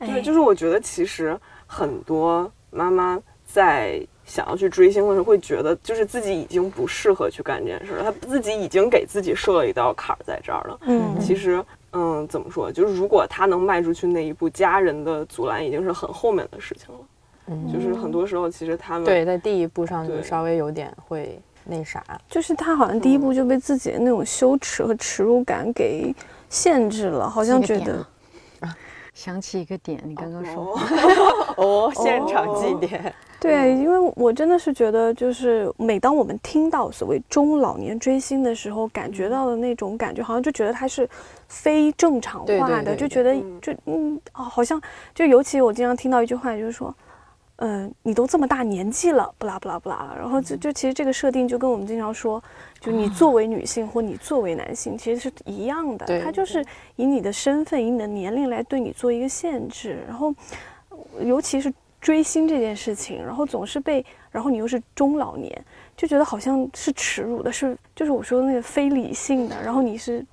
对，就是我觉得其实很多妈妈在。想要去追星的时候，会觉得就是自己已经不适合去干这件事了。他自己已经给自己设了一道坎儿在这儿了。嗯，其实，嗯，怎么说？就是如果他能迈出去那一步，家人的阻拦已经是很后面的事情了。嗯，就是很多时候，其实他们对在第一步上就稍微有点会那啥，就是他好像第一步就被自己的那种羞耻和耻辱感给限制了，好像觉得。想起一个点，你刚刚说。哦，现场祭奠。对，因为我真的是觉得，就是每当我们听到所谓中老年追星的时候，感觉到的那种感觉，好像就觉得它是非正常化的，就觉得就嗯哦，好像就尤其我经常听到一句话，就是说。嗯，你都这么大年纪了，不啦不啦不啦，然后就就其实这个设定就跟我们经常说，就你作为女性或你作为男性其实是一样的，他就是。以你的身份、以你的年龄来对你做一个限制，然后尤其是追星这件事情，然后总是被，然后你又是中老年，就觉得好像是耻辱的，是就是我说的那个非理性的，然后你是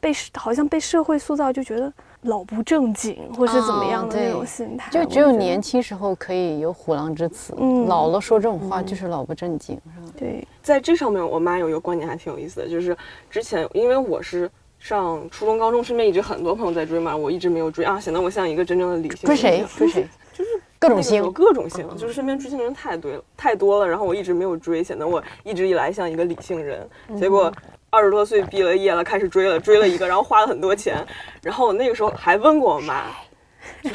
被好像被社会塑造，就觉得。老不正经，或是怎么样的那种心态，就只有年轻时候可以有虎狼之词，老了说这种话就是老不正经，是吧？对，在这上面，我妈有一个观点还挺有意思的，就是之前因为我是上初中、高中，身边一直很多朋友在追嘛，我一直没有追啊，显得我像一个真正的理性。追谁？追谁？就是各种星，各种星，就是身边追星的人太多了，太多了，然后我一直没有追，显得我一直以来像一个理性人，结果。二十多岁毕了业了，开始追了，追了一个，然后花了很多钱，然后我那个时候还问过我妈，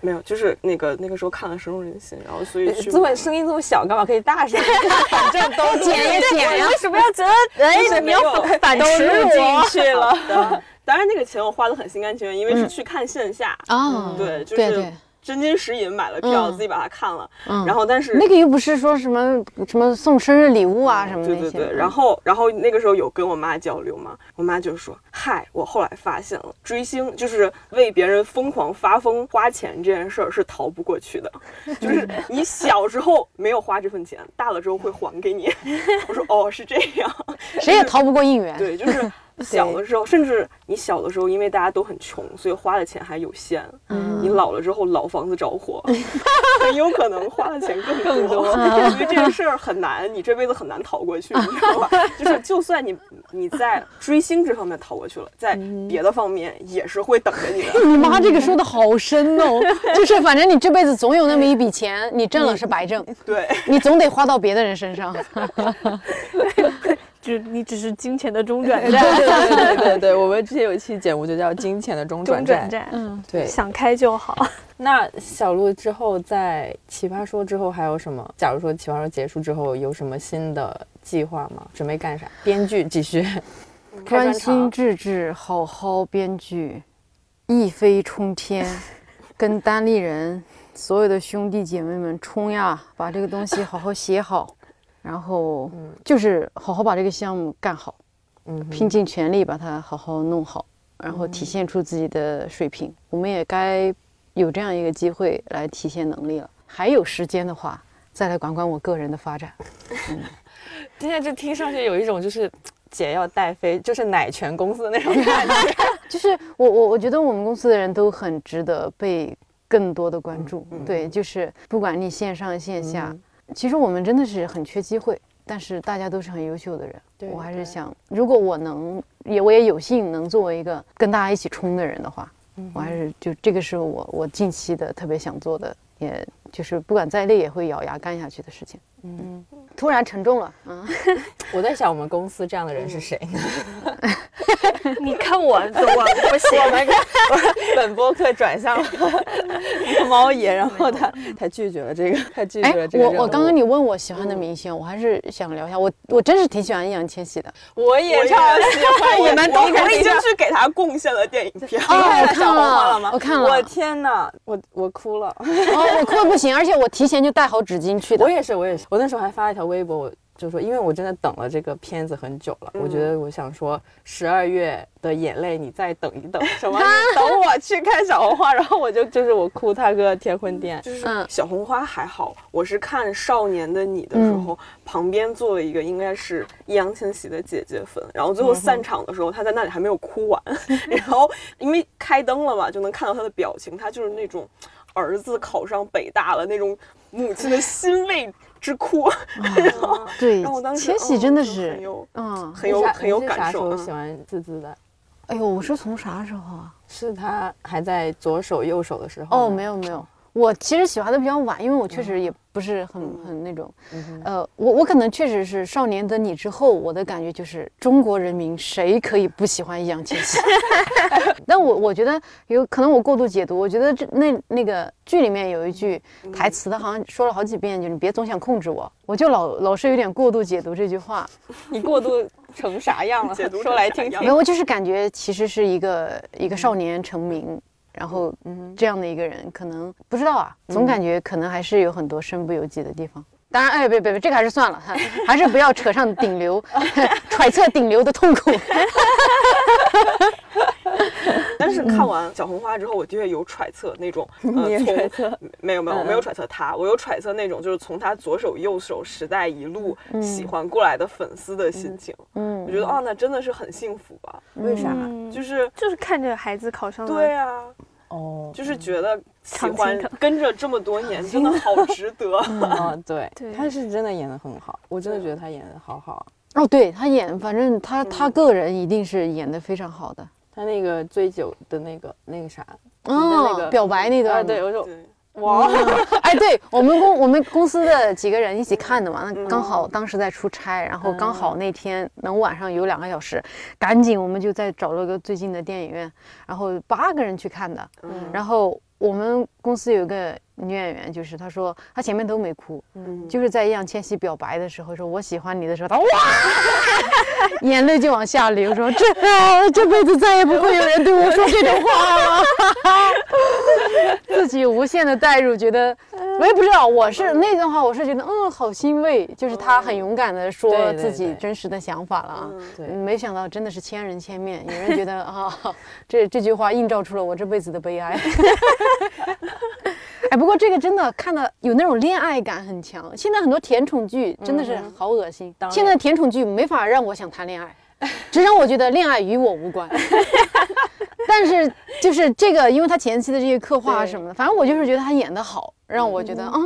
没有，就是那个那个时候看了《深入人心》，然后所以这么声音这么小，干嘛可以大声？反正都剪呀剪呀，为什么要觉得哎你要反吃进去了？当然那个钱我花的很心甘情愿，因为是去看线下啊，对，就是。真金实银买了票，自己把它看了，然后但是那个又不是说什么什么送生日礼物啊什么的。对对对，然后然后那个时候有跟我妈交流嘛，我妈就说：“嗨，我后来发现了，追星就是为别人疯狂发疯花钱这件事儿是逃不过去的，就是你小时候没有花这份钱，大了之后会还给你。”我说：“哦，是这样，谁也逃不过应援。”对，就是。小的时候，甚至你小的时候，因为大家都很穷，所以花的钱还有限。嗯，你老了之后，老房子着火，很有可能花的钱更多。因为这个事儿很难，你这辈子很难逃过去，你知道吧？就是就算你你在追星这方面逃过去了，在别的方面也是会等着你的。你妈这个说的好深哦，就是反正你这辈子总有那么一笔钱，你挣了是白挣，对你总得花到别的人身上。就你只是金钱的中转站，对对对 对，我们之前有一期节目就叫金钱的中转站，嗯，对，想开就好。那小鹿之后在奇葩说之后还有什么？假如说奇葩说结束之后有什么新的计划吗？准备干啥？编剧继续，专心致志，好好编剧，一飞冲天，跟单立人所有的兄弟姐妹们冲呀，把这个东西好好写好。然后就是好好把这个项目干好，嗯，拼尽全力把它好好弄好，然后体现出自己的水平。我们也该有这样一个机会来体现能力了。还有时间的话，再来管管我个人的发展。嗯，现在这听上去有一种就是姐要带飞，就是奶泉公司的那种感觉。就是我我我觉得我们公司的人都很值得被更多的关注。对，就是不管你线上线下。其实我们真的是很缺机会，但是大家都是很优秀的人。我还是想，如果我能，也我也有幸能作为一个跟大家一起冲的人的话，我还是就这个是我我近期的特别想做的，也就是不管再累也会咬牙干下去的事情。嗯，突然沉重了。嗯，我在想我们公司这样的人是谁呢？你看我，我不行。我 们本播客转向了猫爷，然后他他拒绝了这个，他拒绝了这个。我我刚刚你问我喜欢的明星，我还是想聊一下。我我真是挺喜欢易烊千玺的。我也超喜欢。你们都我已经去给他贡献了电影票。哦，我看了吗？我看了。我天哪，我我哭了。哦，我哭的不行，而且我提前就带好纸巾去的。我也是，我也是。我那时候还发了一条微博，我。就说，因为我真的等了这个片子很久了，我觉得我想说，十二月的眼泪，你再等一等，什么？等我去看小红花，然后我就就是我哭他个天昏地暗。就是小红花还好，我是看少年的你的时候，旁边坐了一个应该是易烊千玺的姐姐粉，然后最后散场的时候，他在那里还没有哭完，然后因为开灯了嘛，就能看到他的表情，他就是那种儿子考上北大了那种母亲的欣慰。之哭，对，然后当时千玺真的是很有，嗯，很有很有感受。喜欢滋滋的，哎呦，我是从啥时候啊？是他还在左手右手的时候？哦，没有没有。我其实喜欢的比较晚，因为我确实也不是很很那种，呃，我我可能确实是《少年的你》之后，我的感觉就是中国人民谁可以不喜欢易烊千玺？但我我觉得有可能我过度解读，我觉得这那那个剧里面有一句台词，他好像说了好几遍，就是你别总想控制我，我就老老是有点过度解读这句话。你过度成啥样了？解读说来听听。没有，我就是感觉其实是一个一个少年成名。然后，嗯，这样的一个人，可能不知道啊，总感觉可能还是有很多身不由己的地方。当然，哎，别别别，这个还是算了，还是不要扯上顶流，揣测顶流的痛苦。但是看完小红花之后，我的确有揣测那种，呃，揣测没有没有，我没有揣测他，我有揣测那种就是从他左手右手时代一路喜欢过来的粉丝的心情。嗯，我觉得哦，那真的是很幸福吧？为啥？就是就是看着孩子考上了。对啊。哦，就是觉得喜欢跟着这么多年，真的好值得。嗯，对，他是真的演的很好，我真的觉得他演的好好。哦，对他演，反正他他个人一定是演的非常好的。他那个醉酒的那个那个啥，哦，那个表白那段，对，我说哇，哎，对我们公我们公司的几个人一起看的嘛，那刚好当时在出差，然后刚好那天能晚上有两个小时，赶紧我们就在找了个最近的电影院，然后八个人去看的，然后我们公司有个。女演员就是，她说她前面都没哭，嗯，就是在易烊千玺表白的时候，说我喜欢你的时候，她哇，眼泪就往下流，说这这辈子再也不会有人对我说这种话。了，自己无限的代入，觉得我也不知道，我是那段话，我是觉得嗯，好欣慰，就是他很勇敢的说自己真实的想法了，对，没想到真的是千人千面，有人觉得啊，这这句话映照出了我这辈子的悲哀。哎，不过这个真的看的有那种恋爱感很强。现在很多甜宠剧真的是好恶心。现在甜宠剧没法让我想谈恋爱，只让我觉得恋爱与我无关。但是就是这个，因为他前期的这些刻画什么的，反正我就是觉得他演的好，让我觉得啊，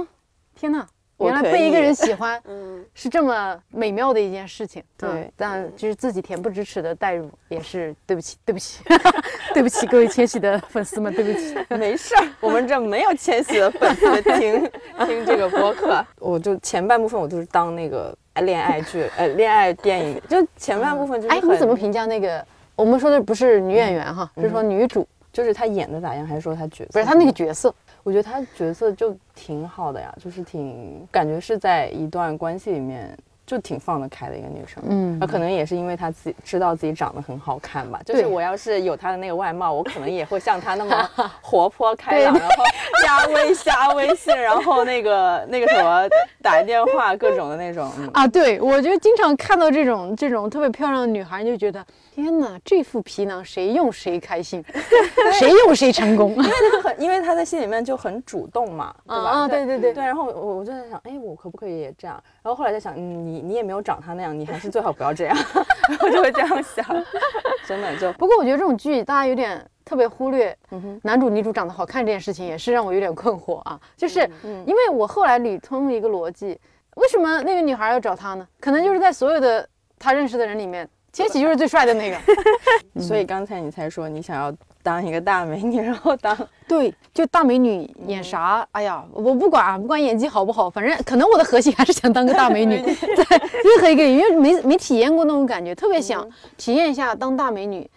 天哪！原来被一个人喜欢，嗯，是这么美妙的一件事情。对，但就是自己恬不知耻的代入，也是对不起，对不起，对不起各位千玺的粉丝们，对不起。没事儿，我们这没有千玺的粉丝听听这个播客。我就前半部分我都是当那个恋爱剧，呃，恋爱电影，就前半部分就是。哎，你怎么评价那个？我们说的不是女演员哈，就是说女主，就是她演的咋样，还是说她角色？不是她那个角色。我觉得她角色就挺好的呀，就是挺感觉是在一段关系里面就挺放得开的一个女生。嗯，那可能也是因为她自己知道自己长得很好看吧。就是我要是有她的那个外貌，我可能也会像她那么 活泼开朗，然后加微加微信，然后那个那个什么打电话各种的那种。啊，对，我觉得经常看到这种这种特别漂亮的女孩，就觉得。天哪，这副皮囊谁用谁开心，谁用谁成功。因为他很，因为他在心里面就很主动嘛，对吧？啊，对对对对。然后我我就在想，哎，我可不可以也这样？然后后来在想，你你也没有长他那样，你还是最好不要这样。我就会这样想，真的就。不过我觉得这种剧大家有点特别忽略，男主女主长得好看这件事情，也是让我有点困惑啊。就是因为我后来捋通一个逻辑，为什么那个女孩要找他呢？可能就是在所有的他认识的人里面。千玺就是最帅的那个，所以刚才你才说你想要当一个大美女，然后当对，就大美女演啥？哎呀，我不管，不管演技好不好，反正可能我的核心还是想当个大美女，在任何一个，因为没没体验过那种感觉，特别想体验一下当大美女，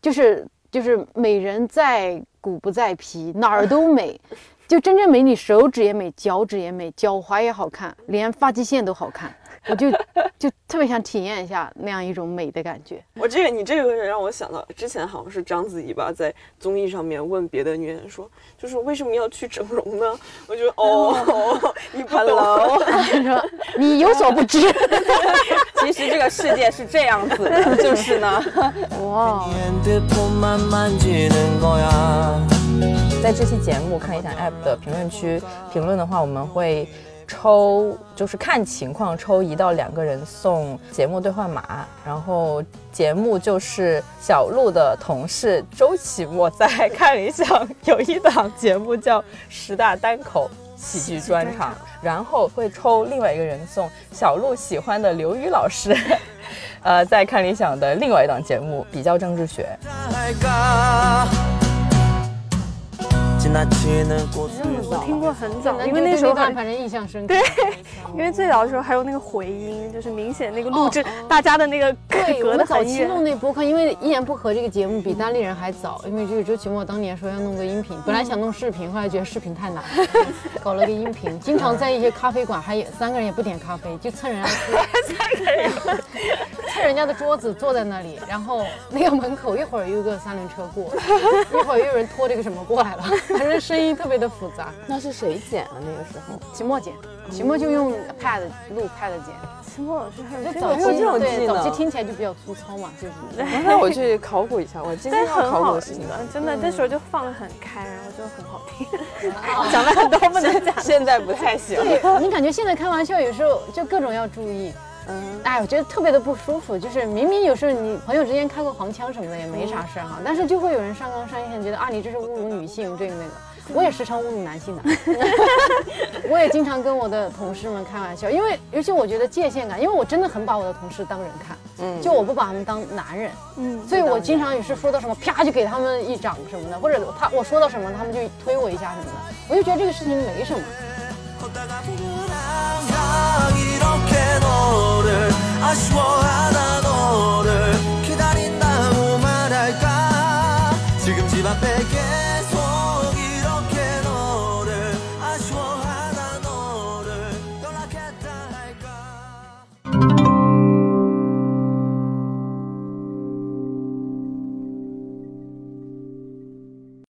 就是就是美人在骨不在皮，哪儿都美，就真正美女，手指也美，脚趾也美，脚踝也好看，连发际线都好看。我就就特别想体验一下那样一种美的感觉。我这个你这个让我想到之前好像是章子怡吧，在综艺上面问别的女演员说，就是为什么要去整容呢？我觉得哦，你不懂，你有所不知，其实这个世界是这样子的，就是呢。哇。在这期节目看一下 App 的评论区评论的话，我们会。抽就是看情况抽一到两个人送节目兑换码，然后节目就是小鹿的同事周启墨在看理想有一档节目叫十大单口喜剧专场，然后会抽另外一个人送小鹿喜欢的刘宇老师，呃，在看理想的另外一档节目比较政治学。我听过很早，因为那时候反正印象深刻。对，因为最早的时候还有那个回音，就是明显那个录制大家的那个 隔的早期弄那播客，因为一言不合这个节目比单立人还早，因为这个周奇墨当年说要弄个音频，本来想弄视频，后来觉得视频太难，搞了个音频，经常在一些咖啡馆，还有三个人也不点咖啡，就蹭人家三个人蹭人家的桌子坐在那里，然后那个门口一会儿又有个三轮车过，一会儿又有人拖着个什么过来了。反正声音特别的复杂，那是谁剪的？那个时候，期末剪，期末就用 pad 录 pad 剪。期末老师还是早期对早期听起来就比较粗糙嘛，就是。那我去考古一下，我今天要考古新的，真的那时候就放的很开，然后就很好听，讲了很多不能讲，现在不太行。你感觉现在开玩笑有时候就各种要注意。嗯，哎，我觉得特别的不舒服，就是明明有时候你朋友之间开个黄腔什么的也没啥事儿哈，但是就会有人上纲上线，觉得啊你这是侮辱女性这个那个。我也时常侮辱男性的，我也经常跟我的同事们开玩笑，因为尤其我觉得界限感，因为我真的很把我的同事当人看，嗯，就我不把他们当男人，嗯，所以我经常也是说到什么啪就给他们一掌什么的，或者他我说到什么他们就推我一下什么的，我就觉得这个事情没什么。 걷다가 보면 항상 이렇게 너를 아쉬워하다 너를